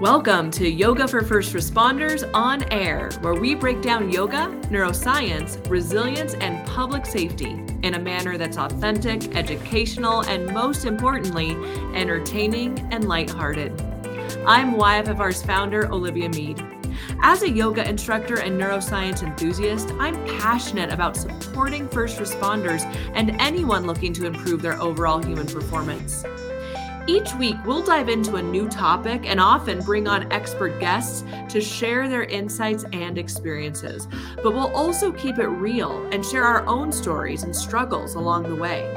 Welcome to Yoga for First Responders on Air, where we break down yoga, neuroscience, resilience, and public safety in a manner that's authentic, educational, and most importantly, entertaining and lighthearted. I'm YFFR's founder, Olivia Mead. As a yoga instructor and neuroscience enthusiast, I'm passionate about supporting first responders and anyone looking to improve their overall human performance. Each week, we'll dive into a new topic and often bring on expert guests to share their insights and experiences. But we'll also keep it real and share our own stories and struggles along the way.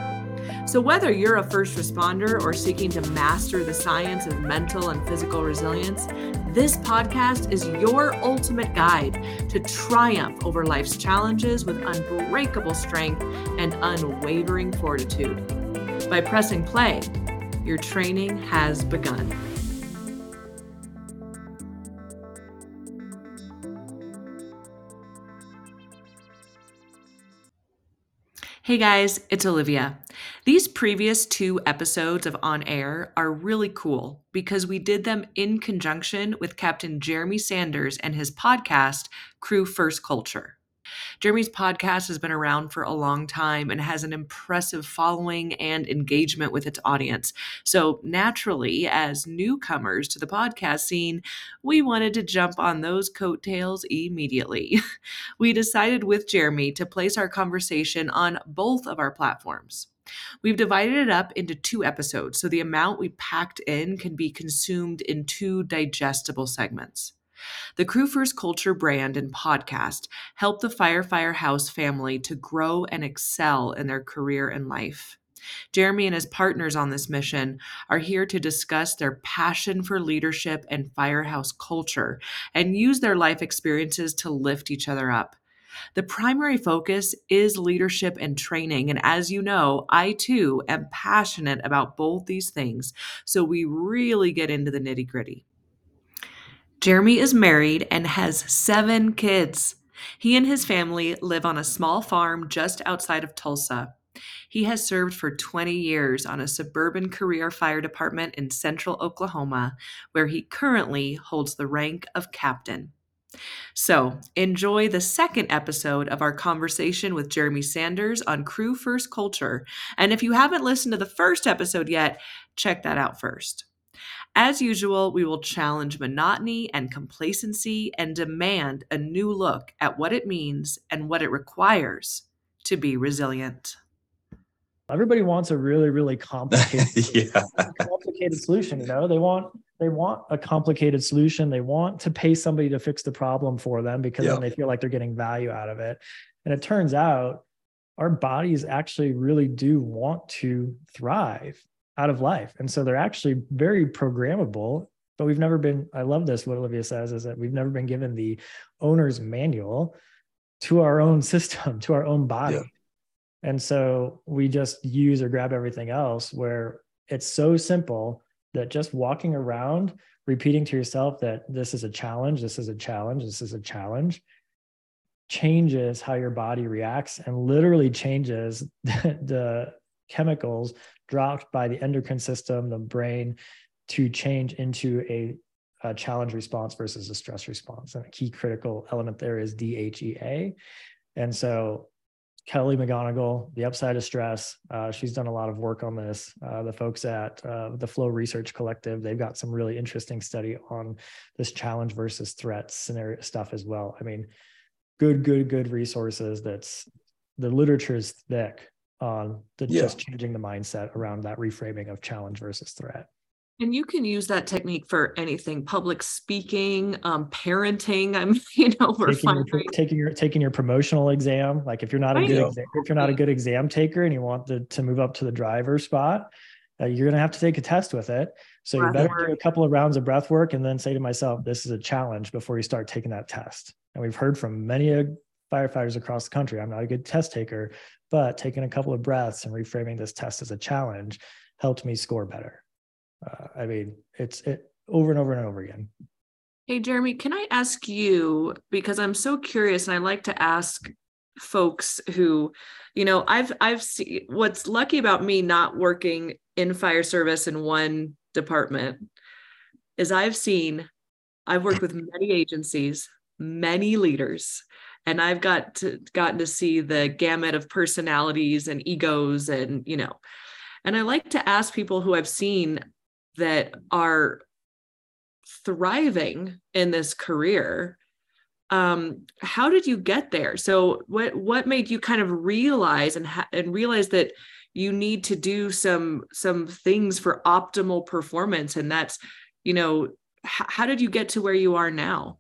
So, whether you're a first responder or seeking to master the science of mental and physical resilience, this podcast is your ultimate guide to triumph over life's challenges with unbreakable strength and unwavering fortitude. By pressing play, your training has begun. Hey guys, it's Olivia. These previous two episodes of On Air are really cool because we did them in conjunction with Captain Jeremy Sanders and his podcast, Crew First Culture. Jeremy's podcast has been around for a long time and has an impressive following and engagement with its audience. So, naturally, as newcomers to the podcast scene, we wanted to jump on those coattails immediately. we decided with Jeremy to place our conversation on both of our platforms. We've divided it up into two episodes, so the amount we packed in can be consumed in two digestible segments. The Crew First Culture brand and podcast help the Firefire House family to grow and excel in their career and life. Jeremy and his partners on this mission are here to discuss their passion for leadership and firehouse culture and use their life experiences to lift each other up. The primary focus is leadership and training. And as you know, I too am passionate about both these things. So we really get into the nitty gritty. Jeremy is married and has seven kids. He and his family live on a small farm just outside of Tulsa. He has served for 20 years on a suburban career fire department in central Oklahoma, where he currently holds the rank of captain. So, enjoy the second episode of our conversation with Jeremy Sanders on Crew First Culture. And if you haven't listened to the first episode yet, check that out first. As usual, we will challenge monotony and complacency and demand a new look at what it means and what it requires to be resilient. Everybody wants a really, really complicated, yeah. complicated solution. You know, they want they want a complicated solution. They want to pay somebody to fix the problem for them because then they feel like they're getting value out of it. And it turns out our bodies actually really do want to thrive out of life. And so they're actually very programmable, but we've never been, I love this, what Olivia says is that we've never been given the owner's manual to our own system, to our own body. Yeah. And so we just use or grab everything else where it's so simple that just walking around, repeating to yourself that this is a challenge, this is a challenge, this is a challenge, changes how your body reacts and literally changes the, the chemicals dropped by the endocrine system, the brain, to change into a, a, challenge response versus a stress response. And a key critical element there is DHEA. And so Kelly McGonigal, The Upside of Stress, uh, she's done a lot of work on this. Uh, the folks at uh, the Flow Research Collective, they've got some really interesting study on this challenge versus threat scenario stuff as well. I mean, good, good, good resources. That's the literature is thick on the, yeah. just changing the mindset around that reframing of challenge versus threat. And you can use that technique for anything: public speaking, um, parenting. I'm, you know, we're taking your, taking your taking your promotional exam. Like if you're not a I good exam, if you're not a good exam taker and you want to to move up to the driver spot, uh, you're going to have to take a test with it. So breath you better work. do a couple of rounds of breath work and then say to myself, "This is a challenge." Before you start taking that test. And we've heard from many firefighters across the country. I'm not a good test taker, but taking a couple of breaths and reframing this test as a challenge helped me score better. Uh, I mean, it's it over and over and over again. Hey, Jeremy, can I ask you because I'm so curious and I like to ask folks who, you know, I've I've seen what's lucky about me not working in fire service in one department is I've seen, I've worked with many agencies, many leaders, and I've got to, gotten to see the gamut of personalities and egos and, you know, and I like to ask people who I've seen that are thriving in this career um how did you get there? So what what made you kind of realize and ha- and realize that you need to do some some things for optimal performance? And that's you know h- how did you get to where you are now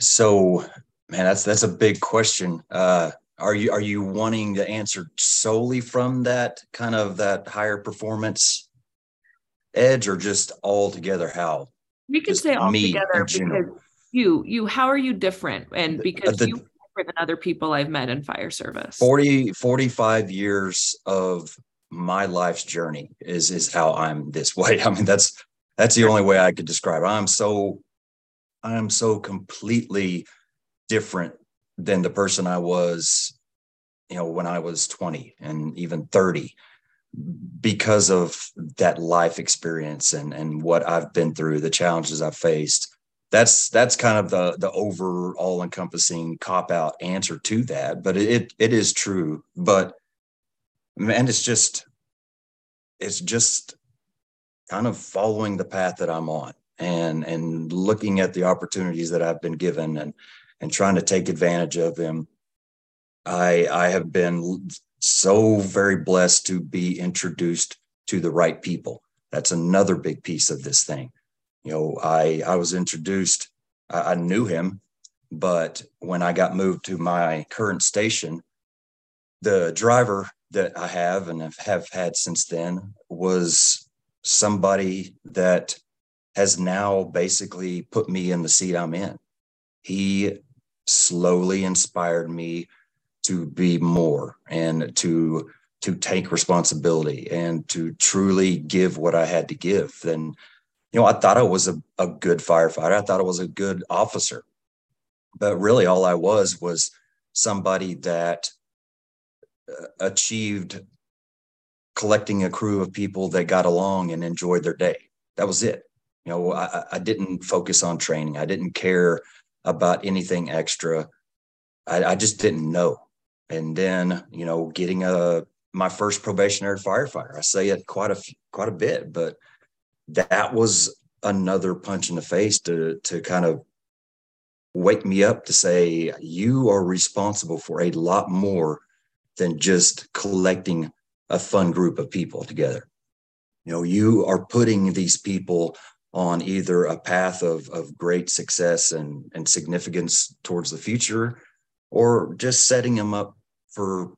so man that's that's a big question. Uh are you are you wanting to answer solely from that kind of that higher performance edge or just all together how? We can say all together because you you how are you different? And because the, you different than other people i've met in fire service. 40 45 years of my life's journey is is how i'm this way. I mean that's that's the only way i could describe it. i'm so i'm so completely different than the person i was you know when i was 20 and even 30 because of that life experience and and what I've been through, the challenges I've faced. That's that's kind of the the overall encompassing cop out answer to that. But it it is true. But man, it's just it's just kind of following the path that I'm on and and looking at the opportunities that I've been given and and trying to take advantage of them. I I have been so very blessed to be introduced to the right people. That's another big piece of this thing. You know, I I was introduced. I, I knew him, but when I got moved to my current station, the driver that I have and have, have had since then was somebody that has now basically put me in the seat I'm in. He slowly inspired me to be more and to to take responsibility and to truly give what I had to give. Then, you know, I thought I was a, a good firefighter. I thought I was a good officer. But really all I was was somebody that uh, achieved collecting a crew of people that got along and enjoyed their day. That was it. You know, I, I didn't focus on training. I didn't care about anything extra. I, I just didn't know and then you know getting a my first probationary firefighter. I say it quite a quite a bit, but that was another punch in the face to to kind of wake me up to say you are responsible for a lot more than just collecting a fun group of people together. You know, you are putting these people on either a path of of great success and and significance towards the future or just setting them up for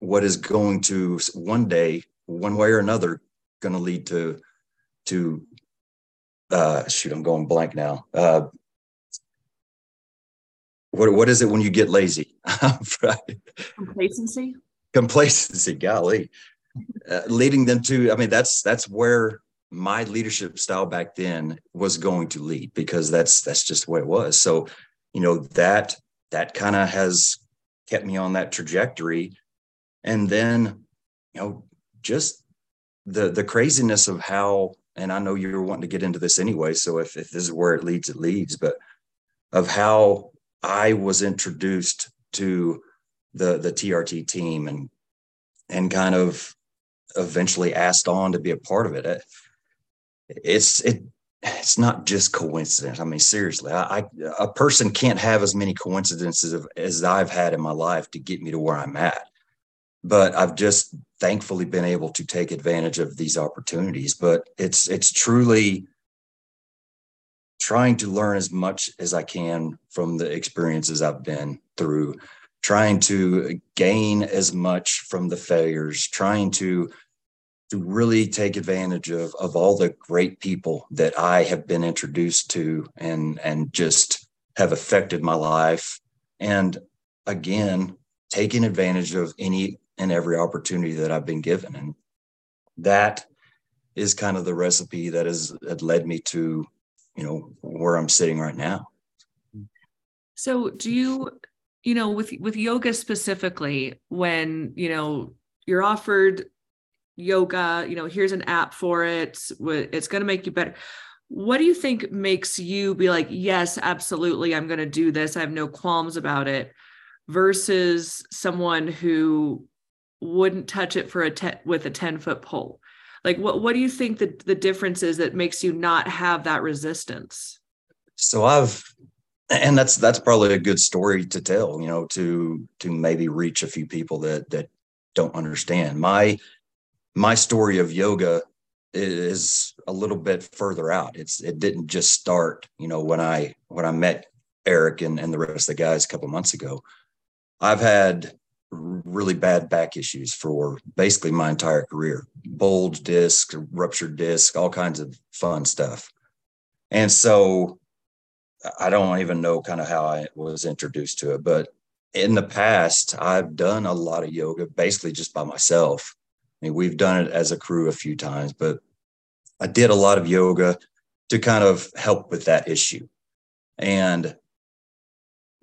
what is going to one day, one way or another, going to lead to to uh, shoot. I'm going blank now. Uh, what what is it when you get lazy? Complacency. Complacency. Golly, uh, leading them to. I mean, that's that's where my leadership style back then was going to lead because that's that's just the way it was. So, you know that that kind of has kept me on that trajectory. And then, you know, just the the craziness of how, and I know you're wanting to get into this anyway. So if, if this is where it leads, it leads, but of how I was introduced to the the TRT team and and kind of eventually asked on to be a part of it. It's it it's not just coincidence. I mean, seriously, I, I, a person can't have as many coincidences of, as I've had in my life to get me to where I'm at. But I've just thankfully been able to take advantage of these opportunities. But it's it's truly trying to learn as much as I can from the experiences I've been through, trying to gain as much from the failures, trying to to really take advantage of of all the great people that I have been introduced to and and just have affected my life. And again taking advantage of any and every opportunity that I've been given. And that is kind of the recipe that has led me to you know where I'm sitting right now. So do you you know with with yoga specifically when you know you're offered yoga, you know, here's an app for it. It's going to make you better. What do you think makes you be like, yes, absolutely, I'm going to do this. I have no qualms about it versus someone who wouldn't touch it for a with a 10 foot pole? Like what what do you think that the difference is that makes you not have that resistance? So I've and that's that's probably a good story to tell, you know, to to maybe reach a few people that that don't understand. My my story of yoga is a little bit further out. It's it didn't just start, you know, when I when I met Eric and, and the rest of the guys a couple months ago. I've had really bad back issues for basically my entire career bulge disc ruptured disc all kinds of fun stuff and so i don't even know kind of how i was introduced to it but in the past i've done a lot of yoga basically just by myself Mean, we've done it as a crew a few times but i did a lot of yoga to kind of help with that issue and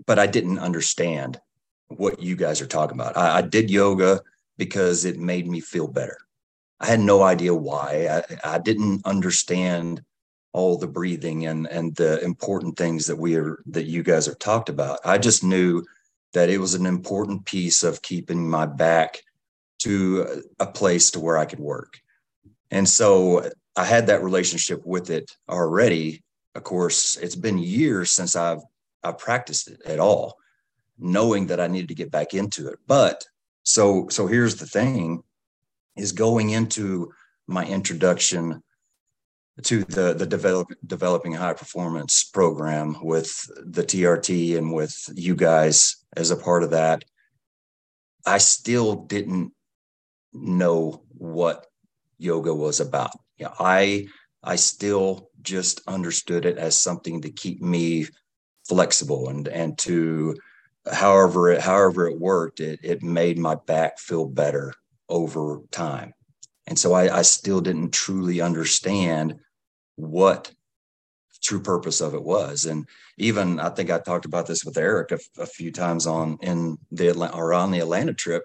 but i didn't understand what you guys are talking about. I, I, did yoga because it made me feel better. I had no idea why. I, I didn't understand all the breathing and and the important things that we are that you guys have talked about. I just knew that it was an important piece of keeping my back to a place to where I could work. And so I had that relationship with it already. Of course, it's been years since I've I've practiced it at all knowing that I needed to get back into it. But so so here's the thing is going into my introduction to the the develop, developing high performance program with the TRT and with you guys as a part of that I still didn't know what yoga was about. You know, I I still just understood it as something to keep me flexible and and to however it however it worked, it it made my back feel better over time. And so I, I still didn't truly understand what true purpose of it was. And even I think I talked about this with Eric a, a few times on in the Atlanta or on the Atlanta trip.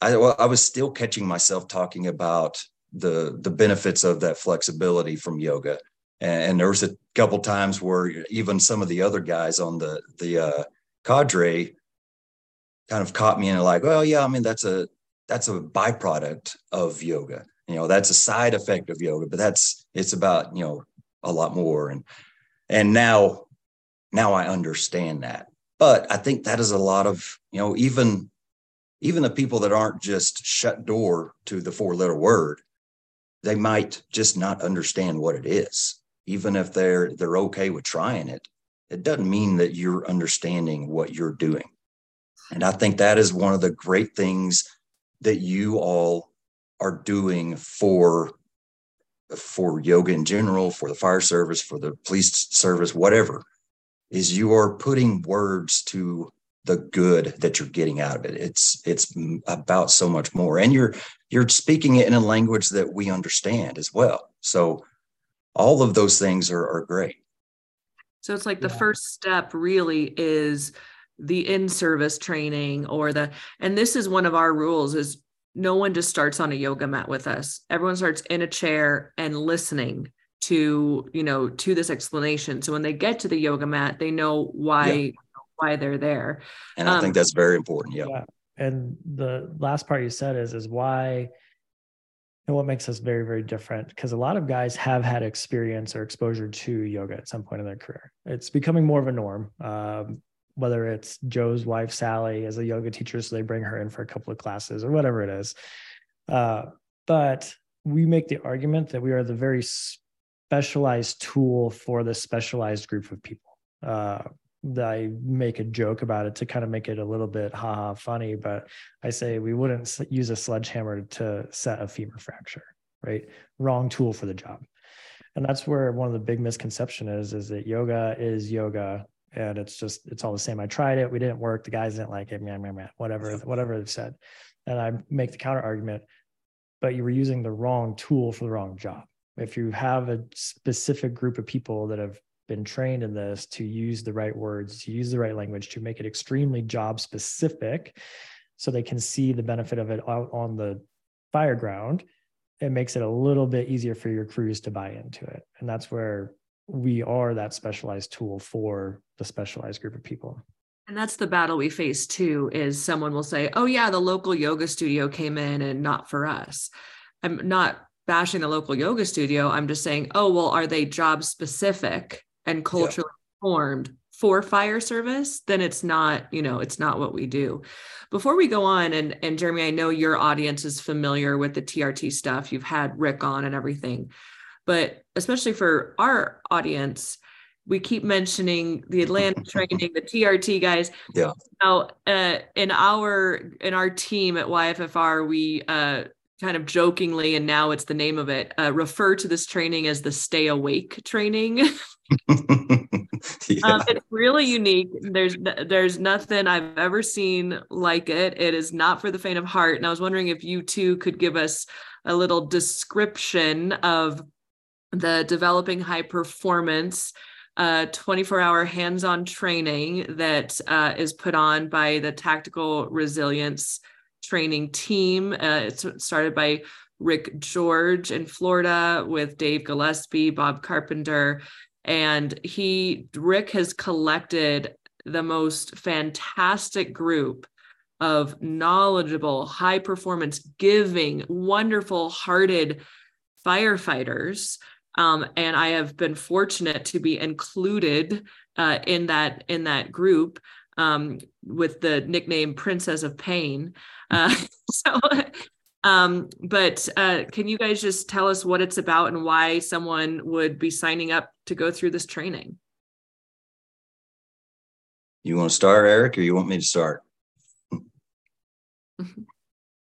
I well, I was still catching myself talking about the the benefits of that flexibility from yoga. And, and there was a couple times where even some of the other guys on the the uh, cadre kind of caught me in like, well, yeah, I mean, that's a that's a byproduct of yoga. You know, that's a side effect of yoga, but that's it's about, you know, a lot more. And and now now I understand that. But I think that is a lot of, you know, even even the people that aren't just shut door to the four letter word, they might just not understand what it is. Even if they're they're okay with trying it, it doesn't mean that you're understanding what you're doing. And I think that is one of the great things that you all are doing for for yoga in general, for the fire service, for the police service, whatever, is you are putting words to the good that you're getting out of it. It's it's about so much more, and you're you're speaking it in a language that we understand as well. So all of those things are, are great. So it's like the first step really is the in-service training or the and this is one of our rules is no one just starts on a yoga mat with us. Everyone starts in a chair and listening to, you know, to this explanation. So when they get to the yoga mat, they know why yeah. Why they're there. And I um, think that's very important. Yeah. yeah. And the last part you said is is why and what makes us very very different because a lot of guys have had experience or exposure to yoga at some point in their career it's becoming more of a norm um, whether it's joe's wife sally as a yoga teacher so they bring her in for a couple of classes or whatever it is uh, but we make the argument that we are the very specialized tool for the specialized group of people uh, I make a joke about it to kind of make it a little bit haha funny, but I say we wouldn't use a sledgehammer to set a femur fracture, right? Wrong tool for the job. And that's where one of the big misconception is, is that yoga is yoga and it's just, it's all the same. I tried it. We didn't work. The guys didn't like it, whatever, whatever they've said. And I make the counter argument, but you were using the wrong tool for the wrong job. If you have a specific group of people that have been trained in this to use the right words, to use the right language, to make it extremely job specific so they can see the benefit of it out on the fireground, it makes it a little bit easier for your crews to buy into it. And that's where we are that specialized tool for the specialized group of people. And that's the battle we face too is someone will say, "Oh yeah, the local yoga studio came in and not for us." I'm not bashing the local yoga studio. I'm just saying, "Oh, well, are they job specific and culturally yeah. formed for fire service?" Then it's not, you know, it's not what we do. Before we go on and and Jeremy, I know your audience is familiar with the TRT stuff. You've had Rick on and everything. But especially for our audience, we keep mentioning the Atlanta training, the TRT guys. Yeah. Now, uh, in our in our team at YFFR, we uh, kind of jokingly, and now it's the name of it, uh, refer to this training as the Stay Awake training. yeah. um, it's really unique. There's there's nothing I've ever seen like it. It is not for the faint of heart. And I was wondering if you two could give us a little description of the developing high performance uh, 24 hour hands on training that uh, is put on by the Tactical Resilience Training Team. Uh, it's started by Rick George in Florida with Dave Gillespie, Bob Carpenter. And he, Rick has collected the most fantastic group of knowledgeable, high performance, giving, wonderful hearted firefighters um, and I have been fortunate to be included uh, in that in that group um, with the nickname Princess of Pain. Uh, so, um, but uh, can you guys just tell us what it's about and why someone would be signing up to go through this training? You want to start, Eric, or you want me to start?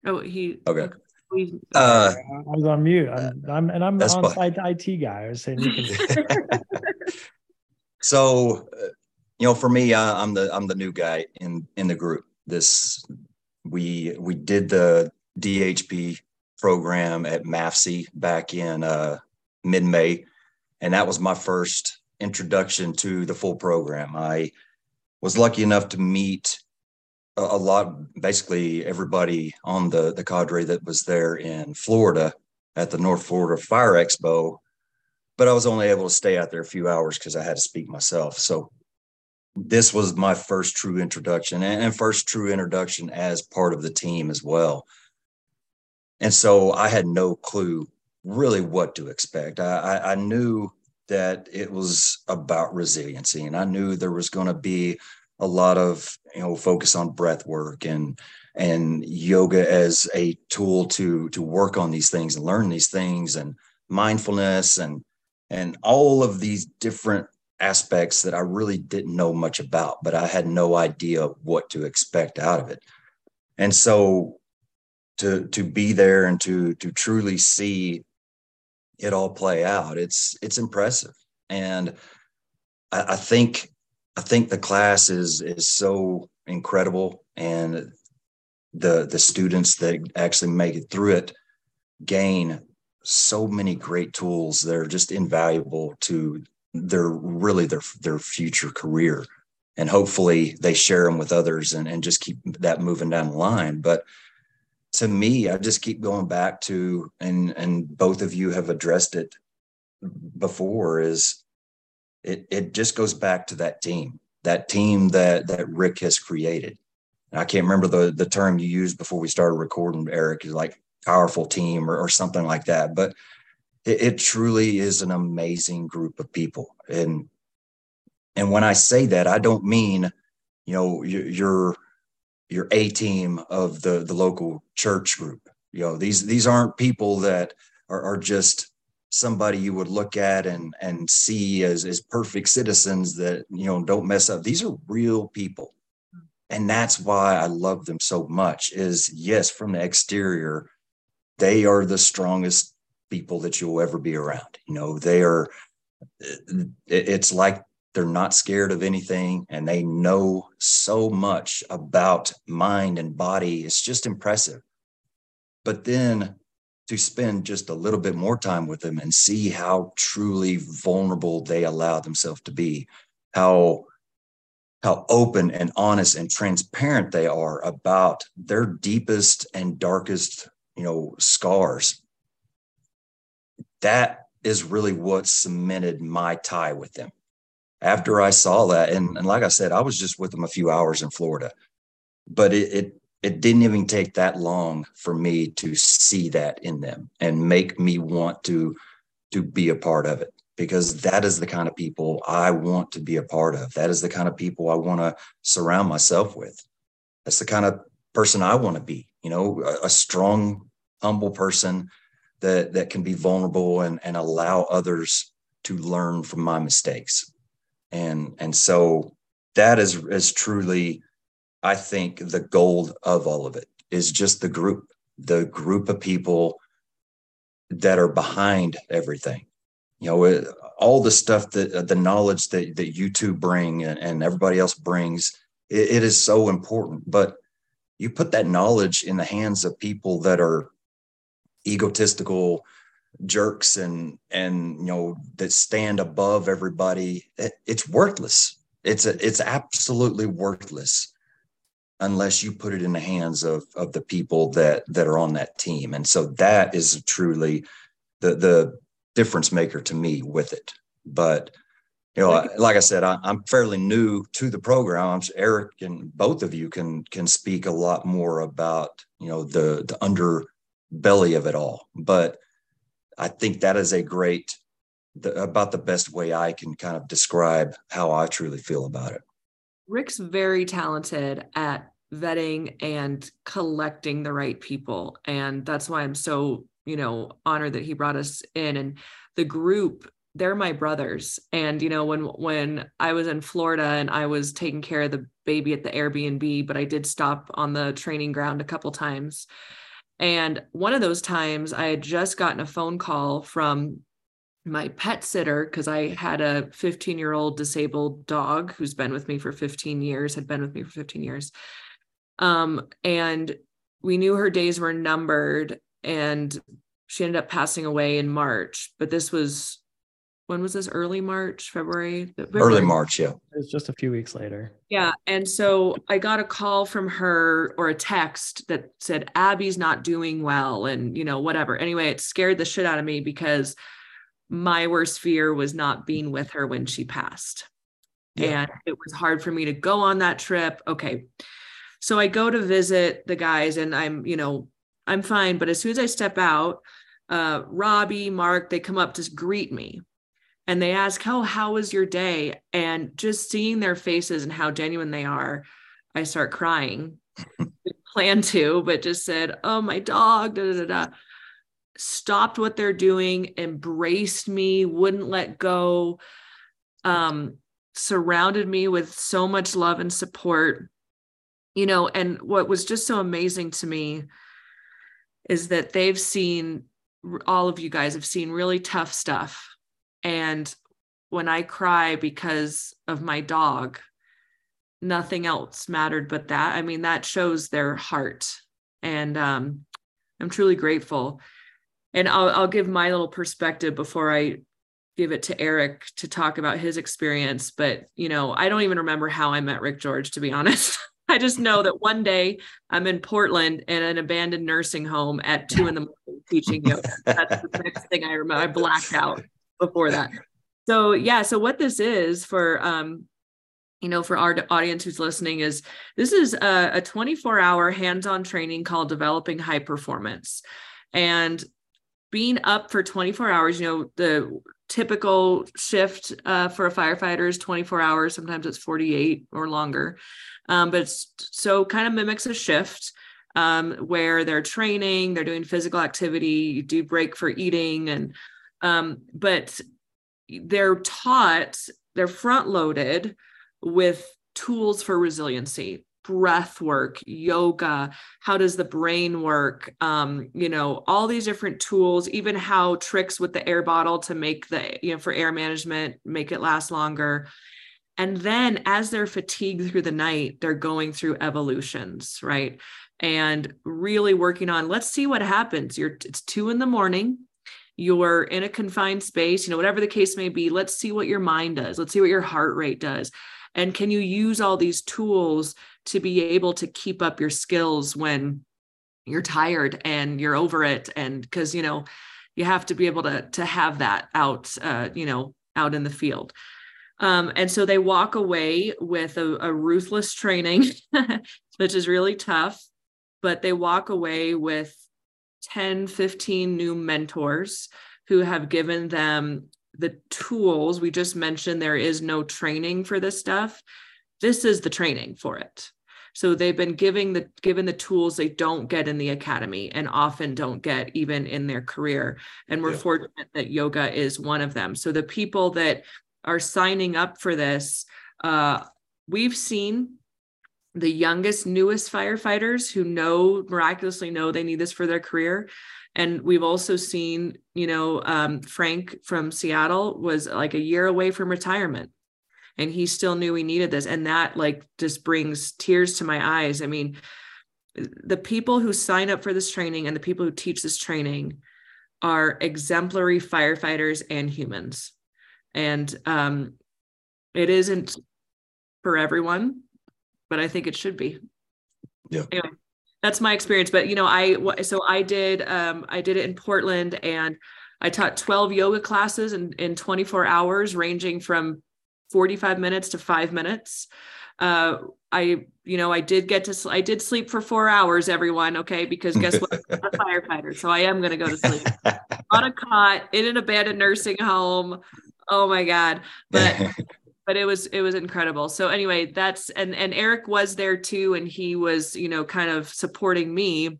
oh, he. Okay. Uh, I was on mute. I'm, I'm and I'm on site IT guy. I was saying you can. so, uh, you know, for me, uh, I'm the I'm the new guy in in the group. This we we did the DHP program at MAFC back in uh, mid May, and that was my first introduction to the full program. I was lucky enough to meet a lot, basically everybody on the the cadre that was there in Florida at the North Florida Fire Expo, but I was only able to stay out there a few hours because I had to speak myself. So this was my first true introduction and first true introduction as part of the team as well. And so I had no clue really what to expect. I, I, knew that it was about resiliency, and I knew there was going to be a lot of you know focus on breath work and and yoga as a tool to to work on these things and learn these things and mindfulness and and all of these different aspects that I really didn't know much about, but I had no idea what to expect out of it. And so to to be there and to to truly see it all play out, it's it's impressive. And I, I think I think the class is is so incredible, and the the students that actually make it through it gain so many great tools that are just invaluable to their really their their future career and hopefully they share them with others and, and just keep that moving down the line but to me i just keep going back to and and both of you have addressed it before is it it just goes back to that team, that team that that Rick has created. And I can't remember the the term you used before we started recording, Eric, is like powerful team or, or something like that. But it, it truly is an amazing group of people. And and when I say that, I don't mean, you know, your your A team of the the local church group. You know, these these aren't people that are, are just somebody you would look at and and see as as perfect citizens that you know don't mess up these are real people and that's why i love them so much is yes from the exterior they are the strongest people that you'll ever be around. You know they are uh, it's like they're not scared of anything and they know so much about mind and body. It's just impressive. But then to spend just a little bit more time with them and see how truly vulnerable they allow themselves to be, how how open and honest and transparent they are about their deepest and darkest you know, scars. That is really what cemented my tie with them. After I saw that, and, and like I said, I was just with them a few hours in Florida, but it, it it didn't even take that long for me to see that in them and make me want to to be a part of it because that is the kind of people I want to be a part of. That is the kind of people I want to surround myself with. That's the kind of person I want to be, you know, a, a strong, humble person that that can be vulnerable and and allow others to learn from my mistakes. And and so that is is truly I think the gold of all of it is just the group, the group of people that are behind everything. You know, all the stuff that uh, the knowledge that, that you two bring and, and everybody else brings, it, it is so important. But you put that knowledge in the hands of people that are egotistical jerks and and you know that stand above everybody it, it's worthless. It's a, it's absolutely worthless unless you put it in the hands of of the people that that are on that team. And so that is truly the the difference maker to me with it. But you know like i said I, am fairly new to the program. Eric and both of you can can speak a lot more about you know the the underbelly of it all but i think that is a great the, about the best way i can kind of describe how i truly feel about it Rick's very talented at vetting and collecting the right people. And that's why I'm so, you know, honored that he brought us in. And the group, they're my brothers. And, you know, when when I was in Florida and I was taking care of the baby at the Airbnb, but I did stop on the training ground a couple times. And one of those times I had just gotten a phone call from my pet sitter because I had a 15 year old disabled dog who's been with me for 15 years, had been with me for 15 years. Um, and we knew her days were numbered and she ended up passing away in March. But this was when was this early March, February? February? Early March, yeah. It was just a few weeks later. Yeah. And so I got a call from her or a text that said, Abby's not doing well and, you know, whatever. Anyway, it scared the shit out of me because my worst fear was not being with her when she passed. Yeah. And it was hard for me to go on that trip. Okay. So I go to visit the guys and I'm, you know, I'm fine. But as soon as I step out, uh, Robbie, Mark, they come up to greet me and they ask, Oh, how was your day? And just seeing their faces and how genuine they are, I start crying. plan to, but just said, Oh, my dog, da, da, da, da. Stopped what they're doing, embraced me, wouldn't let go, um, surrounded me with so much love and support you know and what was just so amazing to me is that they've seen all of you guys have seen really tough stuff and when i cry because of my dog nothing else mattered but that. I mean that shows their heart. And um, i'm truly grateful. And I'll, I'll give my little perspective before i give it to eric to talk about his experience. But you know i don't even remember how i met rick george to be honest. I just know that one day I'm in Portland in an abandoned nursing home at two in the morning teaching yoga. That's the next thing I remember. I blacked out before that. So yeah, so what this is for um, you know, for our audience who's listening is this is a, a 24 hour hands-on training called developing high performance. And being up for 24 hours, you know, the typical shift uh, for a firefighter is 24 hours. Sometimes it's 48 or longer. Um, but so kind of mimics a shift um, where they're training, they're doing physical activity, you do break for eating, and um, but they're taught, they're front loaded with tools for resiliency breath work yoga how does the brain work um, you know all these different tools even how tricks with the air bottle to make the you know for air management make it last longer and then as they're fatigued through the night, they're going through evolutions, right? And really working on, let's see what happens. You're it's two in the morning, you're in a confined space, you know, whatever the case may be. Let's see what your mind does. Let's see what your heart rate does. And can you use all these tools to be able to keep up your skills when you're tired and you're over it and because you know you have to be able to to have that out uh, you know out in the field um, and so they walk away with a, a ruthless training which is really tough but they walk away with 10 15 new mentors who have given them the tools we just mentioned there is no training for this stuff this is the training for it so they've been giving the given the tools they don't get in the academy and often don't get even in their career. And we're yeah. fortunate that yoga is one of them. So the people that are signing up for this, uh, we've seen the youngest, newest firefighters who know miraculously know they need this for their career. And we've also seen, you know, um, Frank from Seattle was like a year away from retirement and he still knew he needed this. And that like just brings tears to my eyes. I mean the people who sign up for this training and the people who teach this training are exemplary firefighters and humans. And um, it isn't for everyone but i think it should be yeah anyway that's my experience but you know i so i did um, i did it in portland and i taught 12 yoga classes in, in 24 hours ranging from 45 minutes to five minutes. Uh, I, you know, I did get to, I did sleep for four hours, everyone. Okay. Because guess what? I'm a firefighter. So I am going to go to sleep on a cot in an abandoned nursing home. Oh my God. But, but it was, it was incredible. So anyway, that's, and, and Eric was there too. And he was, you know, kind of supporting me.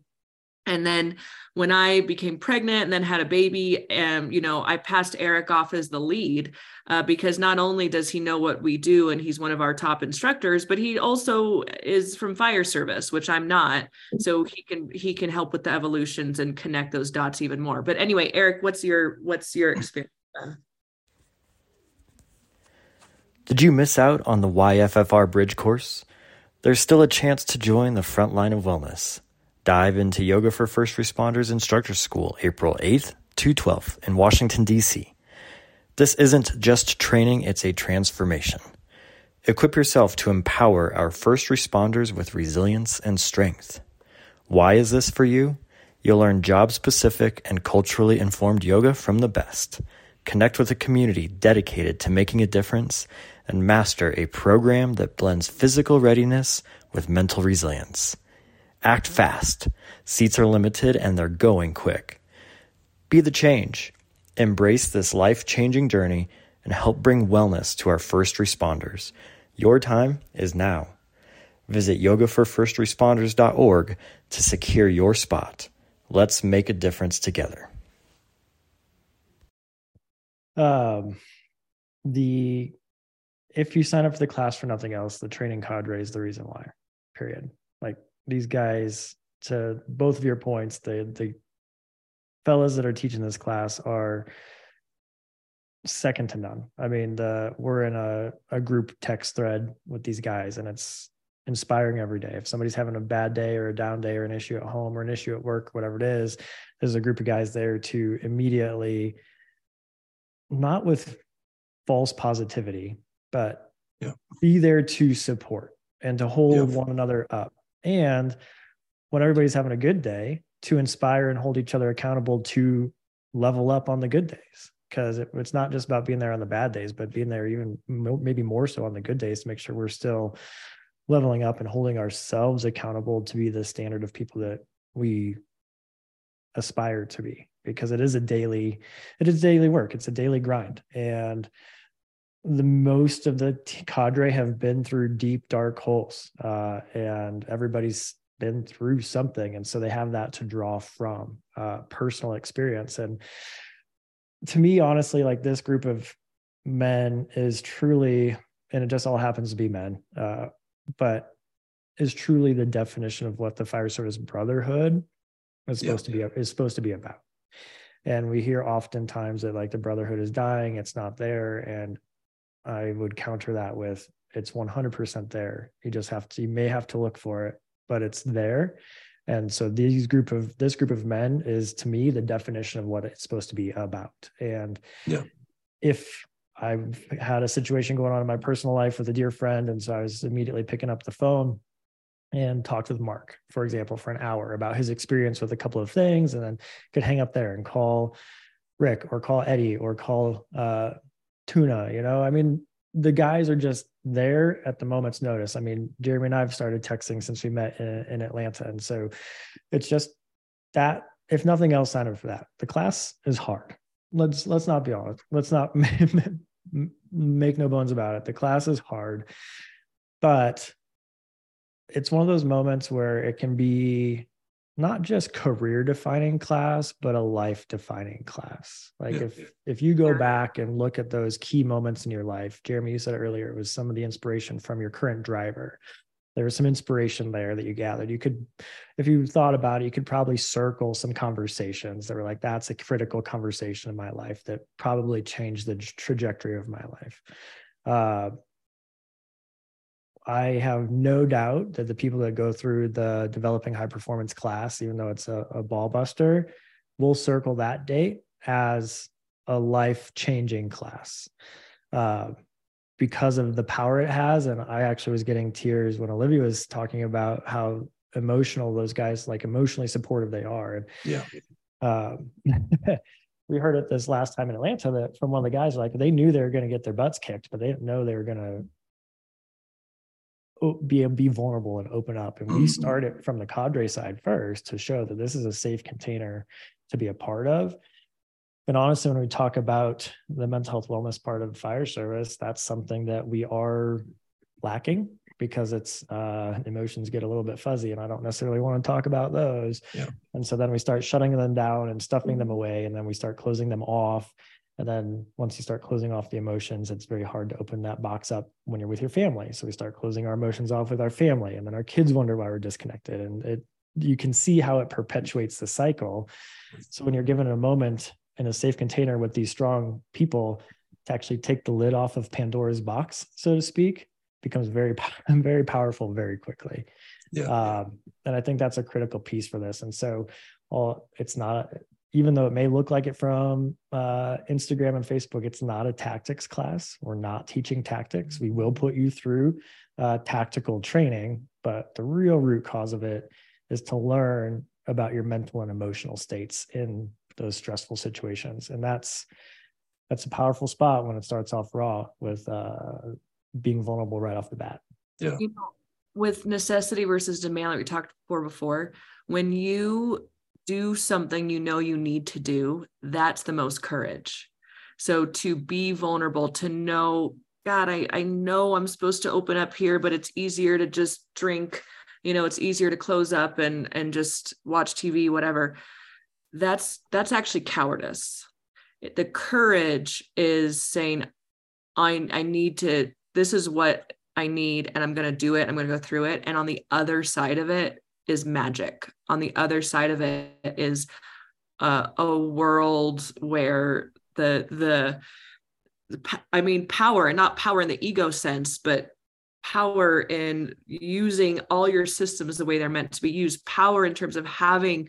And then when I became pregnant and then had a baby, um, you know, I passed Eric off as the lead uh, because not only does he know what we do and he's one of our top instructors, but he also is from fire service, which I'm not. So he can he can help with the evolutions and connect those dots even more. But anyway, Eric, what's your what's your experience? Did you miss out on the YFFR bridge course? There's still a chance to join the front line of wellness. Dive into Yoga for First Responders Instructor School April 8th to 12th in Washington, D.C. This isn't just training, it's a transformation. Equip yourself to empower our first responders with resilience and strength. Why is this for you? You'll learn job specific and culturally informed yoga from the best. Connect with a community dedicated to making a difference and master a program that blends physical readiness with mental resilience. Act fast. Seats are limited and they're going quick. Be the change. Embrace this life changing journey and help bring wellness to our first responders. Your time is now. Visit yogaforfirstresponders.org to secure your spot. Let's make a difference together. Um, the if you sign up for the class for nothing else, the training cadre is the reason why. Period. Like these guys to both of your points the the fellas that are teaching this class are second to none i mean the we're in a, a group text thread with these guys and it's inspiring every day if somebody's having a bad day or a down day or an issue at home or an issue at work whatever it is there's a group of guys there to immediately not with false positivity but yeah. be there to support and to hold yeah. one another up. And when everybody's having a good day to inspire and hold each other accountable to level up on the good days. Because it, it's not just about being there on the bad days but being there even maybe more so on the good days to make sure we're still leveling up and holding ourselves accountable to be the standard of people that we aspire to be. Because it is a daily it is daily work. It's a daily grind. And the most of the cadre have been through deep dark holes uh, and everybody's been through something and so they have that to draw from uh, personal experience and to me honestly like this group of men is truly and it just all happens to be men uh, but is truly the definition of what the fire service brotherhood is supposed yeah. to be is supposed to be about and we hear oftentimes that like the brotherhood is dying it's not there and I would counter that with it's 100% there. You just have to, you may have to look for it, but it's there. And so these group of this group of men is to me the definition of what it's supposed to be about. And yeah. if I've had a situation going on in my personal life with a dear friend, and so I was immediately picking up the phone and talked with Mark, for example, for an hour about his experience with a couple of things, and then could hang up there and call Rick or call Eddie or call uh, Tuna. You know, I mean, the guys are just there at the moment's notice. I mean, Jeremy and I have started texting since we met in, in Atlanta, and so it's just that. If nothing else, sign up for that. The class is hard. Let's let's not be honest. Let's not make no bones about it. The class is hard, but it's one of those moments where it can be not just career defining class but a life defining class. Like yeah. if if you go back and look at those key moments in your life jeremy you said earlier it was some of the inspiration from your current driver. There was some inspiration there that you gathered. You could if you thought about it you could probably circle some conversations that were like that's a critical conversation in my life that probably changed the trajectory of my life. Uh, I have no doubt that the people that go through the developing high performance class, even though it's a, a ball buster, will circle that date as a life changing class uh, because of the power it has. And I actually was getting tears when Olivia was talking about how emotional those guys, like emotionally supportive they are. And yeah. Um, we heard it this last time in Atlanta that from one of the guys, like they knew they were going to get their butts kicked, but they didn't know they were going to be be vulnerable and open up. And we start it from the cadre side first to show that this is a safe container to be a part of. And honestly, when we talk about the mental health wellness part of fire service, that's something that we are lacking because it's uh, emotions get a little bit fuzzy and I don't necessarily want to talk about those. Yeah. And so then we start shutting them down and stuffing them away and then we start closing them off and then once you start closing off the emotions, it's very hard to open that box up when you're with your family. So we start closing our emotions off with our family, and then our kids wonder why we're disconnected. And it you can see how it perpetuates the cycle. So when you're given a moment in a safe container with these strong people to actually take the lid off of Pandora's box, so to speak, becomes very very powerful very quickly. Yeah. Um, and I think that's a critical piece for this. And so, well, it's not even though it may look like it from uh, Instagram and Facebook, it's not a tactics class. We're not teaching tactics. We will put you through uh, tactical training, but the real root cause of it is to learn about your mental and emotional states in those stressful situations, and that's that's a powerful spot when it starts off raw with uh, being vulnerable right off the bat. Yeah. You know, with necessity versus demand, like we talked before, before when you do something you know you need to do, that's the most courage. So to be vulnerable, to know, God, I, I know I'm supposed to open up here, but it's easier to just drink, you know, it's easier to close up and and just watch TV, whatever. That's that's actually cowardice. The courage is saying, I I need to, this is what I need, and I'm gonna do it. I'm gonna go through it. And on the other side of it is magic. On the other side of it is uh, a world where the, the I mean power and not power in the ego sense, but power in using all your systems the way they're meant to be used. Power in terms of having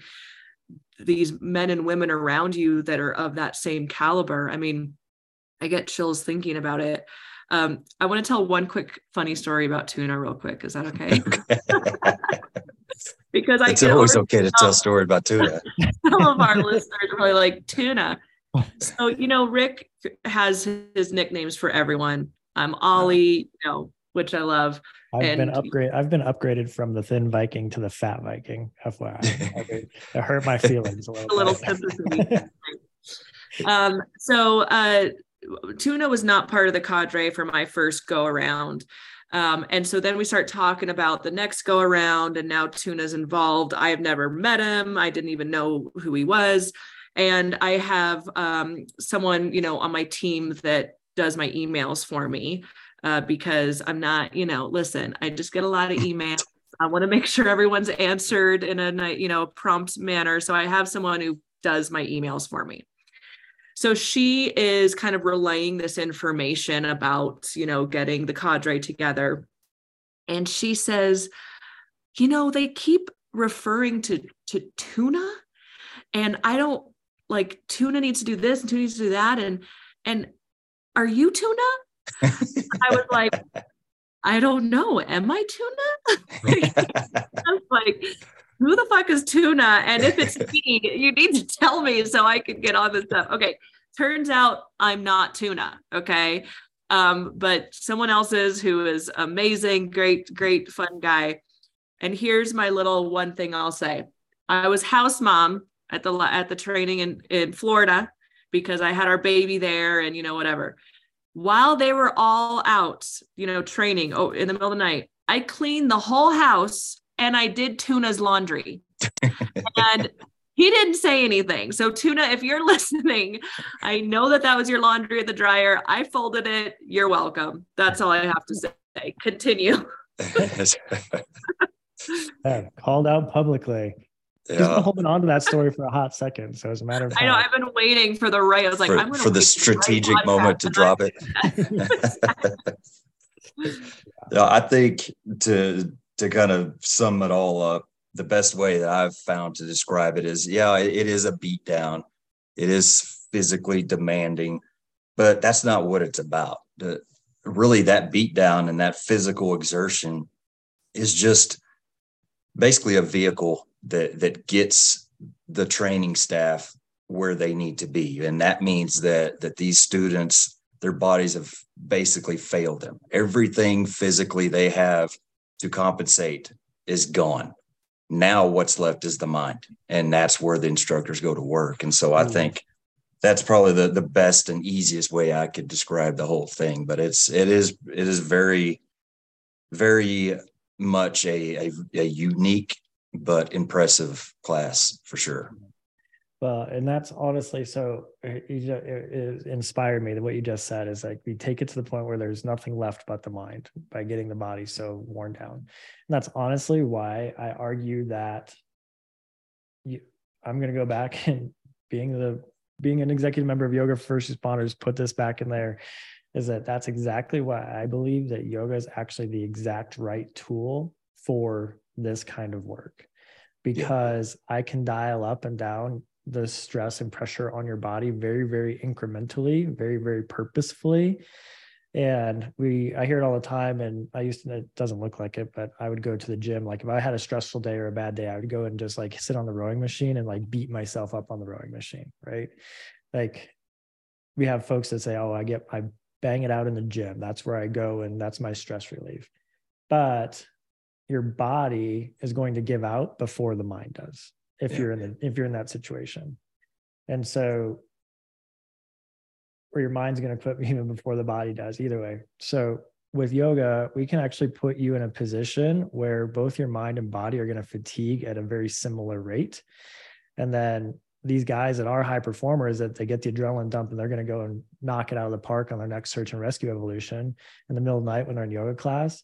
these men and women around you that are of that same caliber. I mean, I get chills thinking about it. Um, I want to tell one quick funny story about tuna, real quick. Is that okay? okay. because I it's always okay to tell a story about tuna. Some of our listeners are probably like tuna. So you know, Rick has his nicknames for everyone. I'm Ollie, you know, which I love. I've and, been upgraded. I've been upgraded from the thin Viking to the fat Viking. FYI, it hurt my feelings a little. a little sympathy. um. So, uh, tuna was not part of the cadre for my first go around. Um, and so then we start talking about the next go around, and now Tuna's involved. I have never met him. I didn't even know who he was. And I have um, someone, you know, on my team that does my emails for me uh, because I'm not, you know, listen, I just get a lot of emails. I want to make sure everyone's answered in a, you know, prompt manner. So I have someone who does my emails for me. So she is kind of relaying this information about, you know, getting the cadre together. And she says, you know, they keep referring to to tuna and I don't like tuna needs to do this and tuna needs to do that and and are you tuna? I was like I don't know. Am I tuna? I'm like, who the fuck is tuna? And if it's me, you need to tell me so I can get on this stuff. Okay. Turns out I'm not tuna. Okay. Um, but someone else is who is amazing, great, great, fun guy. And here's my little one thing I'll say. I was house mom at the at the training in, in Florida because I had our baby there and you know whatever. While they were all out, you know, training oh, in the middle of the night, I cleaned the whole house and I did Tuna's laundry. and he didn't say anything. So, Tuna, if you're listening, I know that that was your laundry at the dryer. I folded it. You're welcome. That's all I have to say. Continue. yeah, called out publicly. Yeah. He's been holding on to that story for a hot second. So as a matter of time, I know I've been waiting for the right. I was like, for, I'm for the strategic the moment to drop it. yeah, I think to to kind of sum it all up, the best way that I've found to describe it is, yeah, it, it is a beat down. It is physically demanding, but that's not what it's about. The, really, that beat down and that physical exertion is just basically a vehicle that that gets the training staff where they need to be and that means that that these students their bodies have basically failed them everything physically they have to compensate is gone now what's left is the mind and that's where the instructors go to work and so i mm. think that's probably the the best and easiest way i could describe the whole thing but it's it is it is very very much a, a, a unique but impressive class for sure. Well, and that's honestly so uh, it, it, inspired me that what you just said is like we take it to the point where there's nothing left but the mind by getting the body so worn down. And that's honestly why I argue that you, I'm going to go back and being the being an executive member of yoga first responders put this back in there is that that's exactly why I believe that yoga is actually the exact right tool for this kind of work because yeah. I can dial up and down the stress and pressure on your body very, very incrementally, very, very purposefully. And we, I hear it all the time. And I used to, it doesn't look like it, but I would go to the gym. Like if I had a stressful day or a bad day, I would go and just like sit on the rowing machine and like beat myself up on the rowing machine. Right. Like we have folks that say, oh, I get, I bang it out in the gym. That's where I go and that's my stress relief. But your body is going to give out before the mind does if yeah. you're in the if you're in that situation. And so or your mind's going to put even before the body does either way. So with yoga we can actually put you in a position where both your mind and body are going to fatigue at a very similar rate. And then these guys that are high performers that they get the adrenaline dump and they're going to go and knock it out of the park on their next search and rescue evolution in the middle of the night when they're in yoga class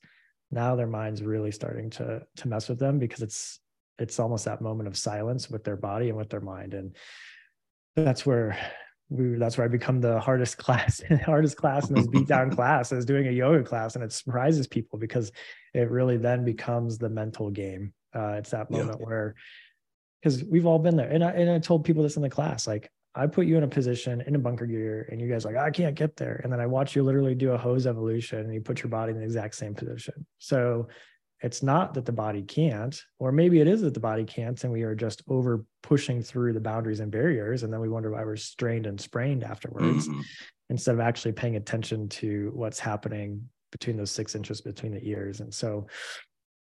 now their mind's really starting to to mess with them because it's it's almost that moment of silence with their body and with their mind and that's where we that's where I become the hardest class hardest class in this beat down class is doing a yoga class and it surprises people because it really then becomes the mental game uh, it's that moment yeah. where because we've all been there and I, and I told people this in the class like I put you in a position in a bunker gear and you guys like, I can't get there. And then I watch you literally do a hose evolution and you put your body in the exact same position. So it's not that the body can't, or maybe it is that the body can't, and we are just over pushing through the boundaries and barriers. And then we wonder why we're strained and sprained afterwards mm-hmm. instead of actually paying attention to what's happening between those six inches between the ears. And so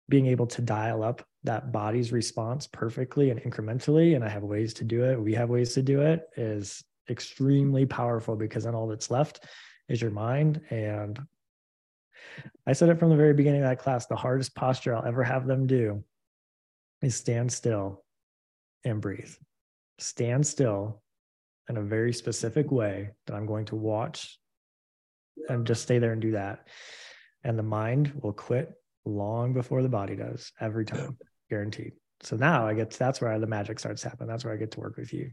being able to dial up that body's response perfectly and incrementally and i have ways to do it we have ways to do it is extremely powerful because then all that's left is your mind and i said it from the very beginning of that class the hardest posture i'll ever have them do is stand still and breathe stand still in a very specific way that i'm going to watch and just stay there and do that and the mind will quit long before the body does every time, guaranteed. So now I get to, that's where the magic starts happening. That's where I get to work with you.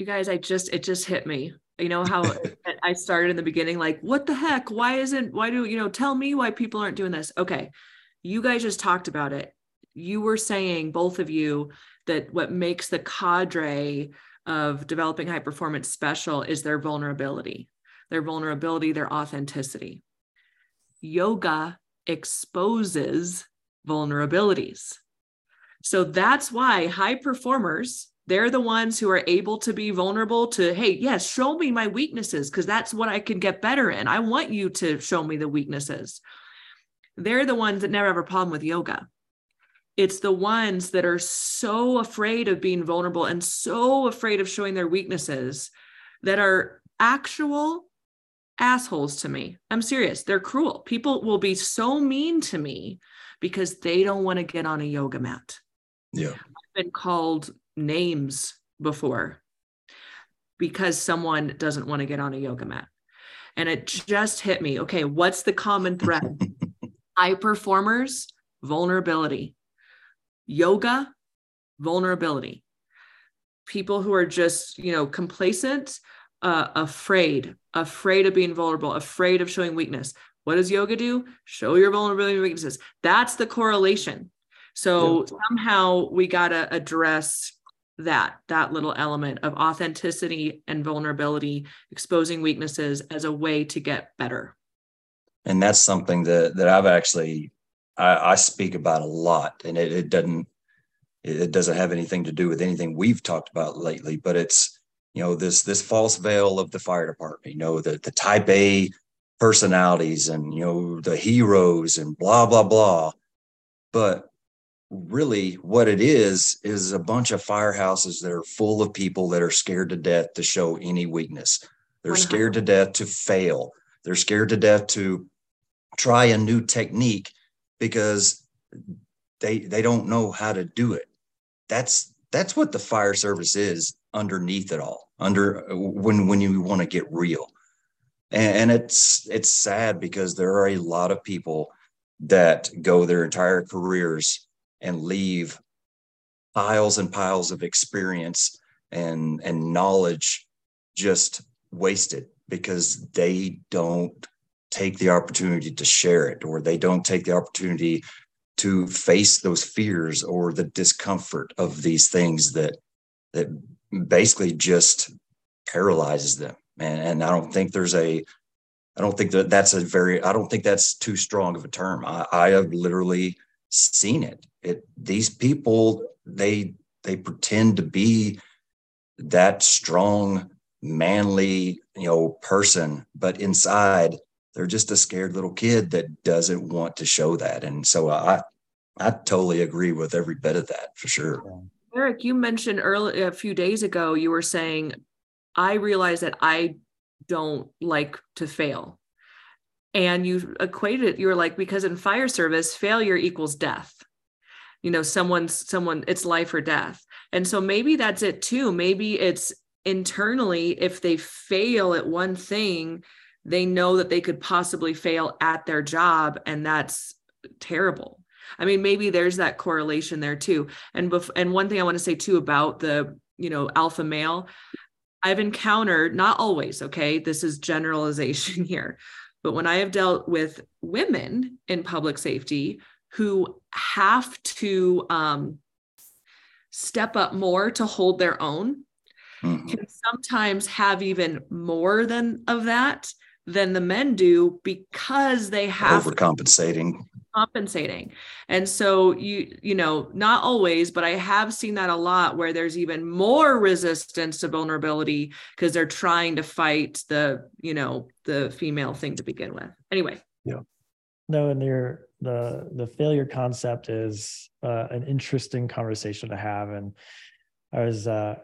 You guys, I just it just hit me. You know how I started in the beginning, like, what the heck? Why isn't why do you know? Tell me why people aren't doing this. Okay, you guys just talked about it. You were saying both of you that what makes the cadre of developing high performance special is their vulnerability, their vulnerability, their authenticity. Yoga exposes vulnerabilities. So that's why high performers, they're the ones who are able to be vulnerable to, hey, yes, show me my weaknesses because that's what I can get better in. I want you to show me the weaknesses. They're the ones that never have a problem with yoga. It's the ones that are so afraid of being vulnerable and so afraid of showing their weaknesses that are actual assholes to me. I'm serious. They're cruel. People will be so mean to me because they don't want to get on a yoga mat. Yeah. I've been called names before because someone doesn't want to get on a yoga mat. And it just hit me. Okay, what's the common thread? High performers, vulnerability. Yoga, vulnerability. People who are just, you know, complacent, uh, afraid, afraid of being vulnerable, afraid of showing weakness. What does yoga do? Show your vulnerability and weaknesses. That's the correlation. So yeah. somehow we got to address that that little element of authenticity and vulnerability, exposing weaknesses as a way to get better. And that's something that that I've actually I, I speak about a lot, and it, it doesn't it doesn't have anything to do with anything we've talked about lately, but it's you know this this false veil of the fire department you know the the type a personalities and you know the heroes and blah blah blah but really what it is is a bunch of firehouses that are full of people that are scared to death to show any weakness. They're 100. scared to death to fail. They're scared to death to try a new technique because they they don't know how to do it. That's that's what the fire service is underneath it all under when when you want to get real. And, and it's it's sad because there are a lot of people that go their entire careers and leave piles and piles of experience and and knowledge just wasted because they don't take the opportunity to share it or they don't take the opportunity to face those fears or the discomfort of these things that that basically just paralyzes them. And, and I don't think there's a, I don't think that that's a very, I don't think that's too strong of a term. I, I have literally seen it. It these people they they pretend to be that strong, manly, you know, person, but inside they're just a scared little kid that doesn't want to show that. And so I I totally agree with every bit of that for sure. Eric, you mentioned earlier a few days ago, you were saying, I realize that I don't like to fail. And you equated it, you were like, because in fire service, failure equals death. You know, someone's someone, it's life or death. And so maybe that's it too. Maybe it's internally, if they fail at one thing, they know that they could possibly fail at their job. And that's terrible I mean, maybe there's that correlation there too. And bef- and one thing I want to say too about the you know alpha male, I've encountered not always. Okay, this is generalization here, but when I have dealt with women in public safety who have to um, step up more to hold their own, mm-hmm. can sometimes have even more than of that than the men do because they have overcompensating compensating. And so you you know not always but i have seen that a lot where there's even more resistance to vulnerability because they're trying to fight the you know the female thing to begin with. Anyway. Yeah. No and your the the failure concept is uh, an interesting conversation to have. And i was uh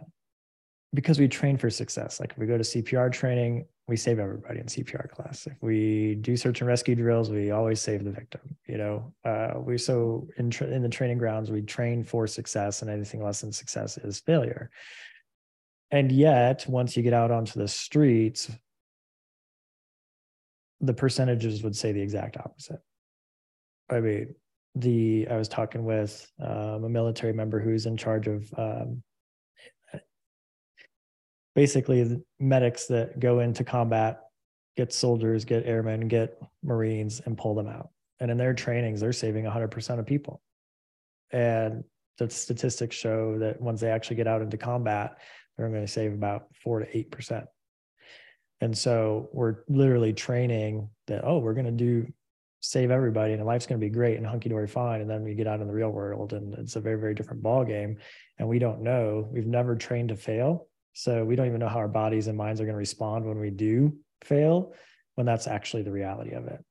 because we train for success like if we go to cpr training we save everybody in CPR class. If we do search and rescue drills, we always save the victim. You know, uh, we so in tra- in the training grounds, we train for success, and anything less than success is failure. And yet, once you get out onto the streets, the percentages would say the exact opposite. I mean, the I was talking with um, a military member who's in charge of um, basically the medics that go into combat get soldiers get airmen get marines and pull them out and in their trainings they're saving 100% of people and the statistics show that once they actually get out into combat they're going to save about 4 to 8% and so we're literally training that oh we're going to do save everybody and life's going to be great and hunky dory fine. And then we get out in the real world and it's a very, very different ball game. And we don't know. We've never trained to fail. So we don't even know how our bodies and minds are going to respond when we do fail, when that's actually the reality of it.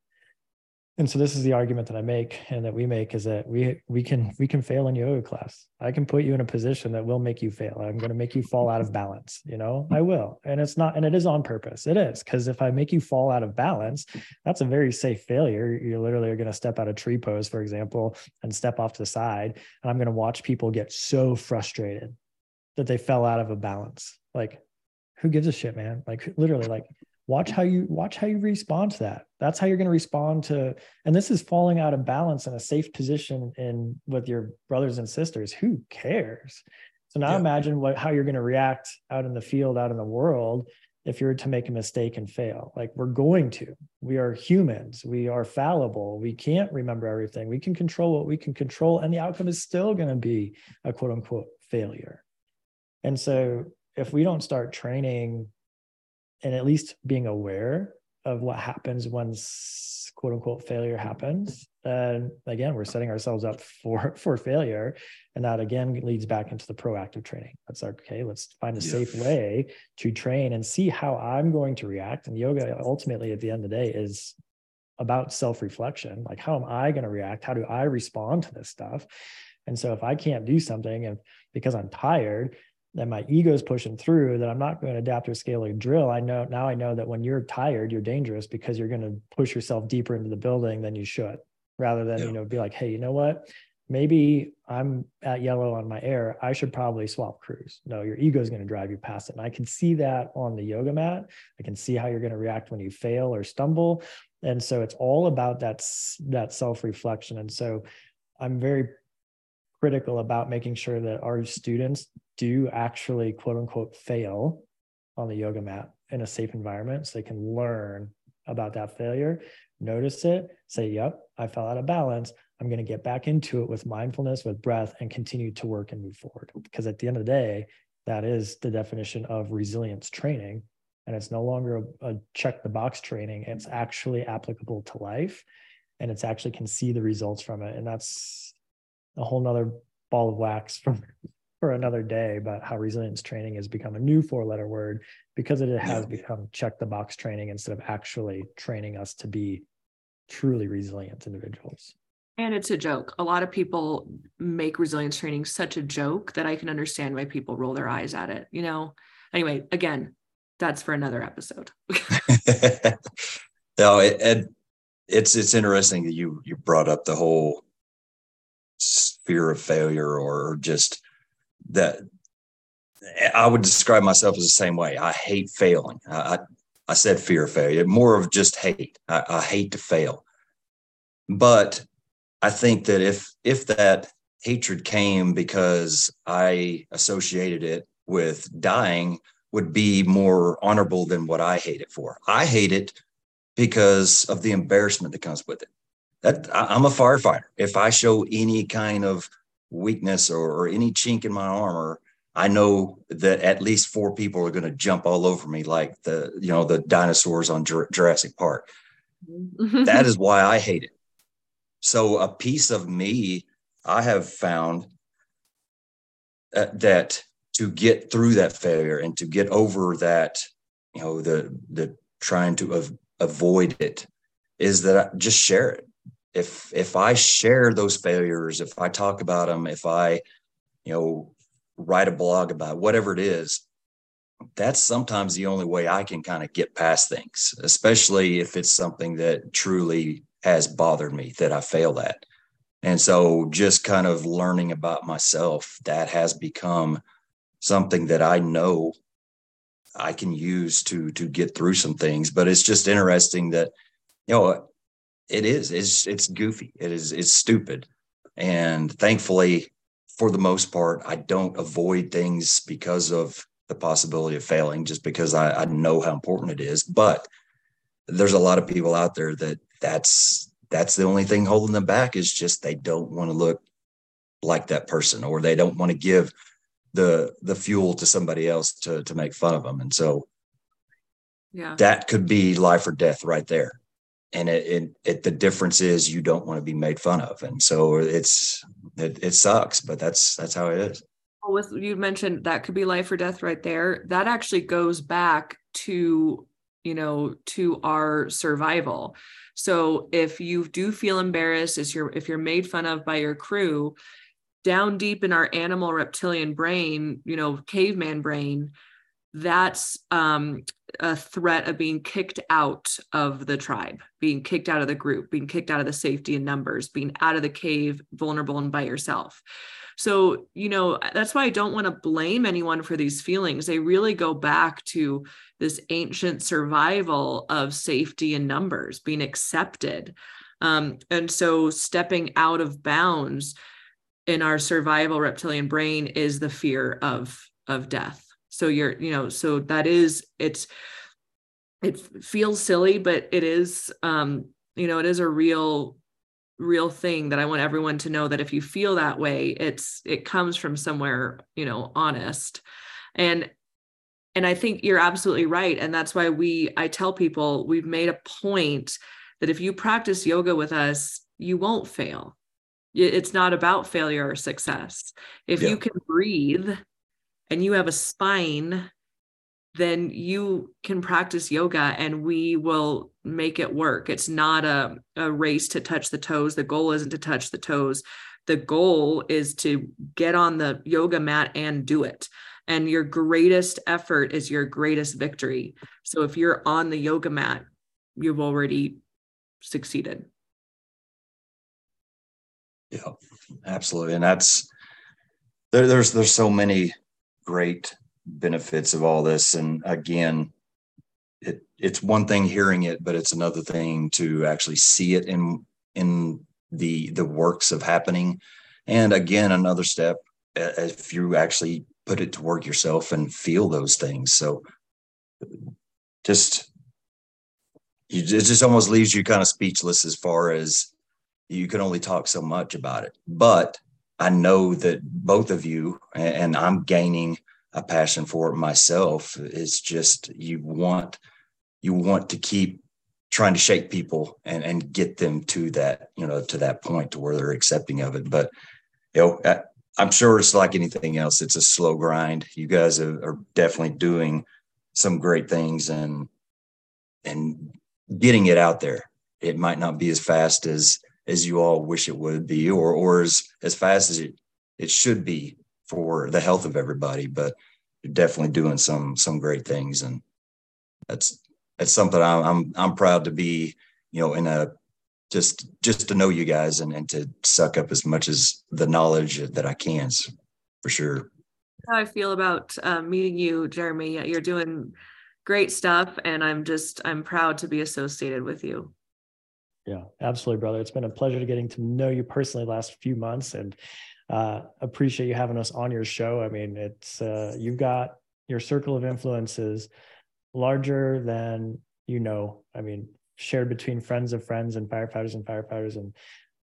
And so this is the argument that i make and that we make is that we we can we can fail in yoga class. I can put you in a position that will make you fail. I'm going to make you fall out of balance you know? I will. And it's not and it is on purpose. It is because if i make you fall out of balance that's a very safe failure. You literally are going to step out of tree pose for example and step off to the side and i'm going to watch people get so frustrated that they fell out of a balance. Like who gives a shit man? Like literally like watch how you watch how you respond to that. That's how you're going to respond to and this is falling out of balance in a safe position in with your brothers and sisters. Who cares? So now yeah. imagine what how you're going to react out in the field out in the world if you're to make a mistake and fail. Like we're going to. We are humans. We are fallible. We can't remember everything. We can control what we can control and the outcome is still going to be a quote unquote failure and so if we don't start training and at least being aware of what happens when quote unquote failure happens and again we're setting ourselves up for for failure. And that again leads back into the proactive training. That's like okay let's find a yeah. safe way to train and see how i'm going to react. And yoga ultimately at the end of the day is about self-reflection. Like how am i going to react? How do i respond to this stuff? And so if i can't do something and because i'm tired that my ego is pushing through that I'm not going to adapt to a scaling drill. I know now I know that when you're tired, you're dangerous because you're going to push yourself deeper into the building than you should, rather than, yeah. you know, be like, hey, you know what? Maybe I'm at yellow on my air. I should probably swap crews. No, your ego is going to drive you past it. And I can see that on the yoga mat. I can see how you're going to react when you fail or stumble. And so it's all about that, that self-reflection. And so I'm very critical about making sure that our students do actually quote unquote fail on the yoga mat in a safe environment so they can learn about that failure notice it say yep i fell out of balance. I'm going to get back into it with mindfulness with breath and continue to work and move forward. Because at the end of the day that is the definition of resilience training and it's no longer a, a check the box training. It's actually applicable to life and it's actually can see the results from it and that's a whole nother ball of wax from for another day about how resilience training has become a new four letter word because it has become check the box training instead of actually training us to be truly resilient individuals. And it's a joke. A lot of people make resilience training such a joke that I can understand why people roll their eyes at it. You know, anyway, again, that's for another episode. no, it, it, it's it's interesting that you you brought up the whole fear of failure or just that I would describe myself as the same way. I hate failing. I, I said fear of failure, more of just hate. I, I hate to fail. But I think that if if that hatred came because I associated it with dying, would be more honorable than what I hate it for. I hate it because of the embarrassment that comes with it that I'm a firefighter. If I show any kind of weakness or, or any chink in my armor, I know that at least four people are going to jump all over me like the you know the dinosaurs on Jurassic Park. that is why I hate it. So a piece of me I have found uh, that to get through that failure and to get over that you know the the trying to av- avoid it is that I just share it if if I share those failures, if I talk about them, if I, you know, write a blog about whatever it is, that's sometimes the only way I can kind of get past things, especially if it's something that truly has bothered me that I failed at. And so just kind of learning about myself, that has become something that I know I can use to to get through some things. But it's just interesting that, you know, it is. It's it's goofy. It is it's stupid. And thankfully for the most part i don't avoid things because of the possibility of failing just because I, I know how important it is. But there's a lot of people out there that that's that's the only thing holding them back is just they don't want to look like that person or they don't want to give the the fuel to somebody else to to make fun of them. And so yeah. that could be life or death right there and it, it, it, the difference is you don't want to be made fun of. And so it's it, it sucks but that's that's how it is. Well, with you mentioned that could be life or death right there. That actually goes back to you know to our survival. So if you do feel embarrassed if you're if you're made fun of by your crew down deep in our animal reptilian brain you know caveman brain that's um, a threat of being kicked out of the tribe, being kicked out of the group, being kicked out of the safety and numbers, being out of the cave, vulnerable and by yourself. So, you know, that's why I don't want to blame anyone for these feelings. They really go back to this ancient survival of safety and numbers, being accepted. Um, and so, stepping out of bounds in our survival reptilian brain is the fear of of death so you're you know so that is it's it feels silly but it is um you know it is a real real thing that i want everyone to know that if you feel that way it's it comes from somewhere you know honest. And and i think you're absolutely right. And that's why we i tell people we've made a point that if you practice yoga with us you won't fail. It's not about failure or success. If yeah. you can breathe and you have a spine, then you can practice yoga and we will make it work. It's not a, a race to touch the toes. The goal isn't to touch the toes. The goal is to get on the yoga mat and do it. And your greatest effort is your greatest victory. So if you're on the yoga mat, you've already succeeded. Yeah, absolutely. And that's there, there's there's so many great benefits of all this. And again, it it's one thing hearing it, but it's another thing to actually see it in in the the works of happening. And again, another step uh, if you actually put it to work yourself and feel those things. So just you, it just almost leaves you kind of speechless as far as you can only talk so much about it. But I know that both of you, and I'm gaining a passion for it myself. It's just you want you want to keep trying to shake people and and get them to that you know to that point to where they're accepting of it. But you know, I'm sure it's like anything else. It's a slow grind. You guys are, are definitely doing some great things and and getting it out there. It might not be as fast as as you all wish it would be or or as as fast as it it should be for the health of everybody but you're definitely doing some some great things and that's that's something I'm I'm, I'm proud to be you know in a just just to know you guys and, and to suck up as much as the knowledge that I can for sure. How I feel about uh, meeting you, Jeremy. You're doing great stuff, and I'm just I'm proud to be associated with you. Yeah, absolutely, brother. It's been a pleasure getting to know you personally last few months and uh, appreciate you having us on your show. I mean, it's uh, you've got your circle of influences larger than you know. I mean, shared between friends of friends and firefighters and firefighters and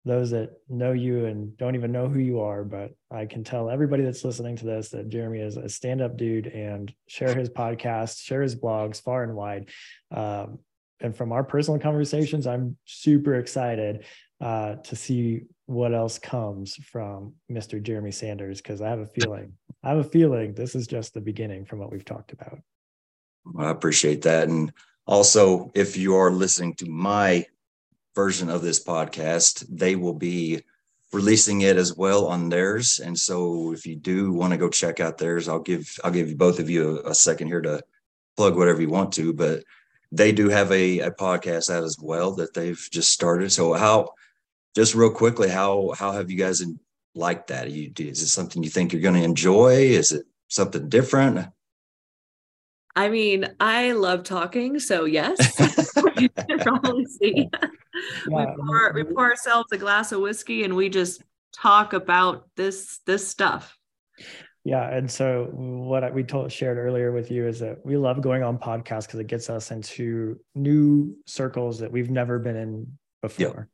those that know you and don't even know who you are. But I can tell everybody that's listening to this that Jeremy is a stand-up dude and share his podcast, share his blogs far and wide. Um, and from our personal conversations, I'm super excited uh, to see what else comes from Mr. Jeremy Sanders because I have a feeling, I have a feeling this is just the beginning from what we've talked about. I appreciate that. And also, if you are listening to my version of this podcast, they will be releasing it as well on theirs. And so if you do want to go check out theirs, I'll give I'll give you both of you a, a second here to plug whatever you want to. But they do have a, a podcast out as well that they've just started. So how, just real quickly, how how have you guys liked that? You, is it something you think you're going to enjoy? Is it something different? I mean, I love talking, so yes, you can probably see. We, pour, we pour ourselves a glass of whiskey and we just talk about this this stuff. Yeah, and so what we told shared earlier with you is that we love going on podcasts because it gets us into new circles that we've never been in before.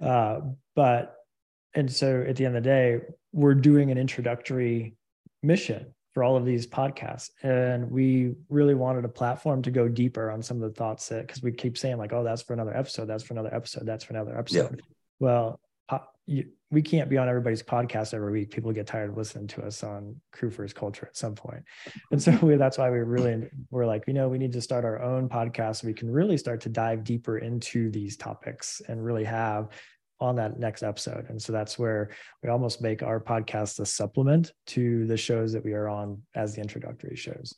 Yep. Uh, but and so at the end of the day, we're doing an introductory mission for all of these podcasts. And we really wanted a platform to go deeper on some of the thoughts that, because we keep saying, like, oh, that's for another episode, that's for another episode, that's for another episode. Yeah. Well, you, we can't be on everybody's podcast every week. People get tired of listening to us on Crew First Culture at some point. And so we, that's why we really, we're like, you know, we need to start our own podcast so we can really start to dive deeper into these topics and really have on that next episode. And so that's where we almost make our podcast a supplement to the shows that we are on as the introductory shows.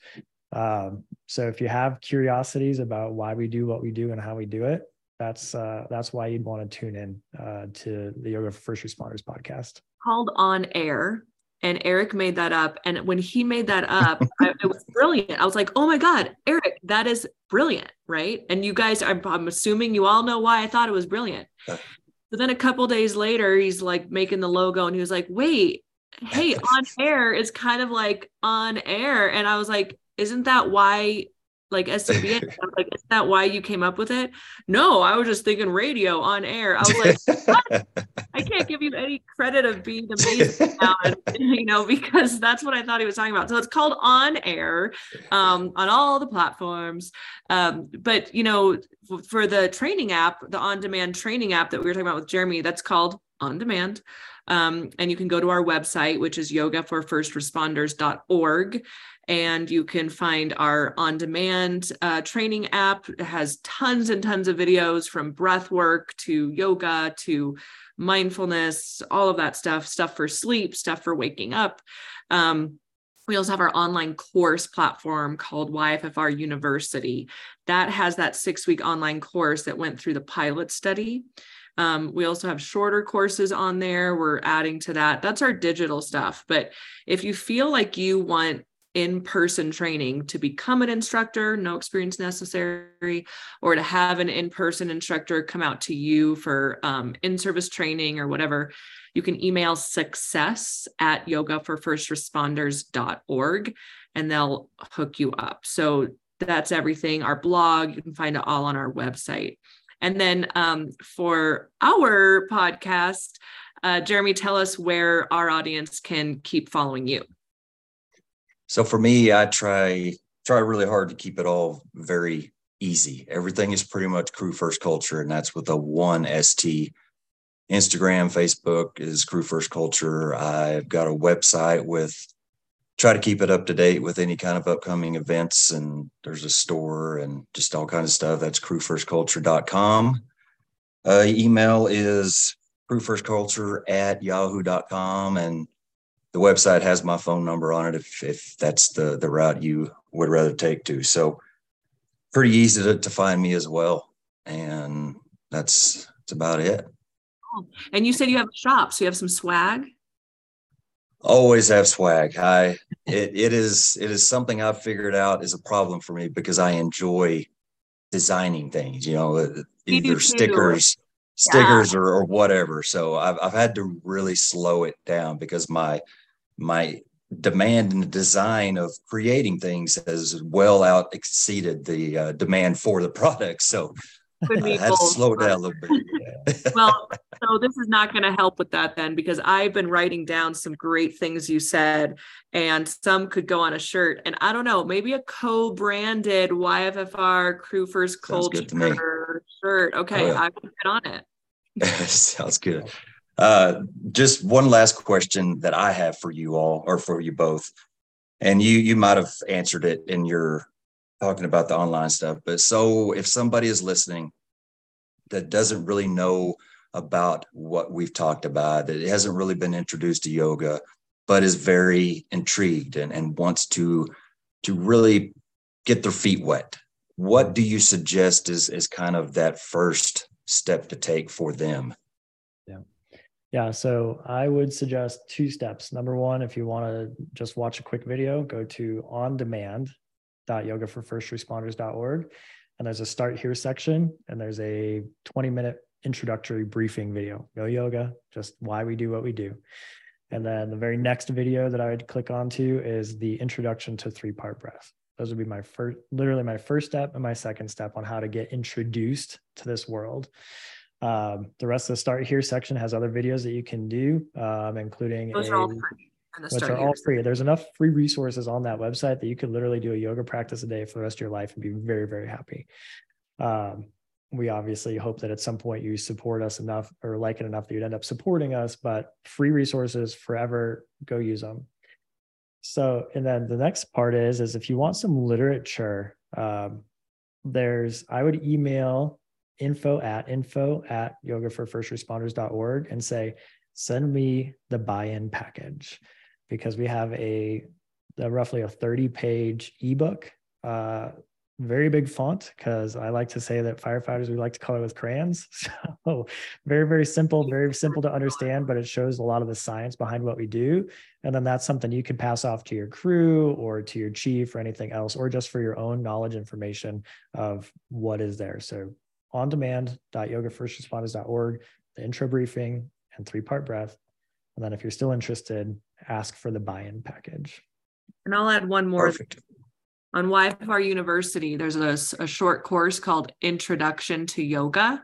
Um, so if you have curiosities about why we do what we do and how we do it, that's uh, that's why you'd want to tune in uh, to the Yoga for First Responders podcast. Called on air, and Eric made that up. And when he made that up, I, it was brilliant. I was like, "Oh my god, Eric, that is brilliant!" Right? And you guys, I'm, I'm assuming you all know why I thought it was brilliant. But then a couple days later, he's like making the logo and he was like, wait, hey, on air is kind of like on air. And I was like, isn't that why like SCBA? like, is that why you came up with it? No, I was just thinking radio on air. I was like, I can't give you any credit of being amazing now, you know, because that's what I thought he was talking about. So it's called on air um, on all the platforms. Um, but you know, for the training app, the on-demand training app that we were talking about with Jeremy, that's called On Demand. Um, and you can go to our website, which is yogaforfirstresponders.org, and you can find our on-demand uh, training app. It has tons and tons of videos from breath work to yoga to mindfulness, all of that stuff, stuff for sleep, stuff for waking up. Um, we also have our online course platform called YFFR University. That has that six week online course that went through the pilot study. Um, we also have shorter courses on there. We're adding to that. That's our digital stuff. But if you feel like you want in person training to become an instructor, no experience necessary, or to have an in person instructor come out to you for um, in service training or whatever, you can email success at yogaforfirstresponders.org and they'll hook you up. So that's everything. Our blog, you can find it all on our website. And then um, for our podcast, uh, Jeremy, tell us where our audience can keep following you. So for me, I try try really hard to keep it all very easy. Everything is pretty much crew first culture, and that's with a one ST. Instagram, Facebook is crew first culture. I've got a website with try to keep it up to date with any kind of upcoming events and there's a store and just all kinds of stuff that's crewfirstculture.com uh, email is crewfirstculture at yahoo.com and the website has my phone number on it if, if that's the, the route you would rather take to. So pretty easy to, to find me as well. And that's, that's about it. And you said you have a shop, so you have some swag? Always have swag. I it, it is it is something I've figured out is a problem for me because I enjoy designing things, you know, uh, either stickers, stickers yeah. or, or whatever. So I've I've had to really slow it down because my my demand and the design of creating things has well out exceeded the uh, demand for the product. So To slow down a little bit. Yeah. well, so this is not going to help with that then, because I've been writing down some great things you said, and some could go on a shirt. And I don't know, maybe a co-branded YFFR Crew First Culture shirt. Okay, oh, yeah. I can get on it. Sounds good. Uh, just one last question that I have for you all, or for you both, and you you might have answered it in your talking about the online stuff. But so if somebody is listening that doesn't really know about what we've talked about, that hasn't really been introduced to yoga, but is very intrigued and, and wants to to really get their feet wet, what do you suggest is is kind of that first step to take for them? Yeah, Yeah. so I would suggest two steps. Number one, if you want to just watch a quick video, go to ondemand.yogaforfirstresponders.org. And there's a start here section, and there's a 20 minute introductory briefing video. No yoga, just why we do what we do. And then the very next video that I would click onto is the introduction to three part breath. Those would be my first, literally my first step and my second step on how to get introduced to this world. Um, the rest of the start here section has other videos that you can do, um, including a, are all free. Which are all free. There's enough free resources on that website that you could literally do a yoga practice a day for the rest of your life and be very, very happy. Um, we obviously hope that at some point you support us enough or like it enough that you'd end up supporting us, but free resources forever, go use them. So, and then the next part is, is if you want some literature, um, there's, I would email info at info at yoga for first responders.org and say, send me the buy-in package because we have a, a roughly a 30 page ebook uh, very big font because I like to say that firefighters we like to color with crayons. So very very simple, very simple to understand, but it shows a lot of the science behind what we do. And then that's something you can pass off to your crew or to your chief or anything else, or just for your own knowledge information of what is there. So on demand.yogafirstresponders.org, the intro briefing and three part breath. And then if you're still interested, ask for the buy-in package. And I'll add one more Perfect on YFR University, there's a, a short course called Introduction to Yoga.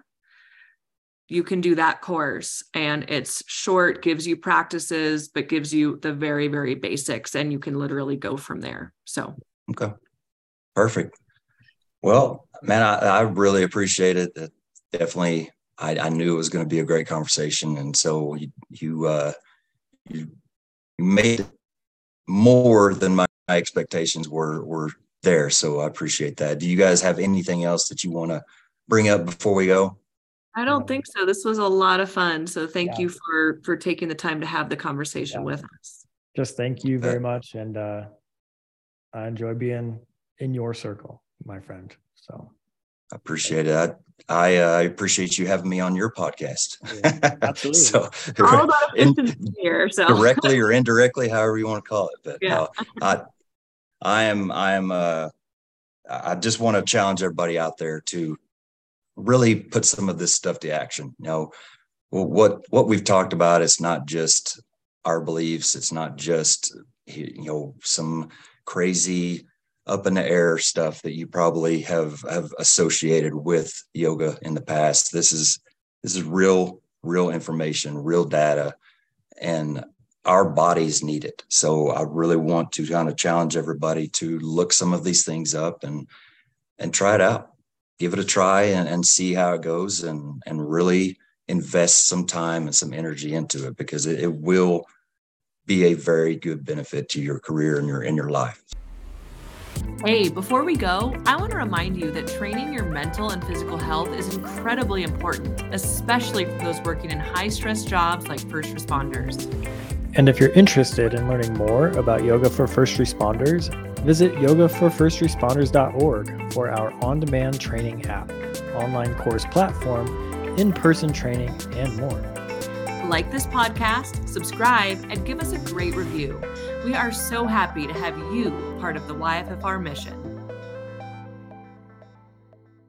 You can do that course and it's short, gives you practices, but gives you the very, very basics, and you can literally go from there. So, okay, perfect. Well, man, I, I really appreciate it. That definitely, I, I knew it was going to be a great conversation, and so you you, uh, you made more than my my expectations were were there. So I appreciate that. Do you guys have anything else that you want to bring up before we go? I don't think so. This was a lot of fun. So thank yeah. you for for taking the time to have the conversation yeah. with us. Just thank you very much, and uh, I enjoy being in your circle, my friend. So I appreciate it. I, uh, I appreciate you having me on your podcast. Yeah, absolutely. so, all about in, here, so directly or indirectly, however you want to call it. But yeah. I, I am, I am, uh, I just want to challenge everybody out there to really put some of this stuff to action. You know, what what we've talked about it's not just our beliefs. It's not just you know some crazy up in the air stuff that you probably have have associated with yoga in the past. This is this is real real information, real data, and our bodies need it. So I really want to kind of challenge everybody to look some of these things up and and try it out. Give it a try and, and see how it goes and and really invest some time and some energy into it because it, it will be a very good benefit to your career and your in your life. Hey, before we go, I want to remind you that training your mental and physical health is incredibly important, especially for those working in high stress jobs like first responders. And if you're interested in learning more about yoga for first responders, visit yogaforfirstresponders.org for our on demand training app, online course platform, in person training, and more. Like this podcast, subscribe, and give us a great review. We are so happy to have you part of the YFFR mission.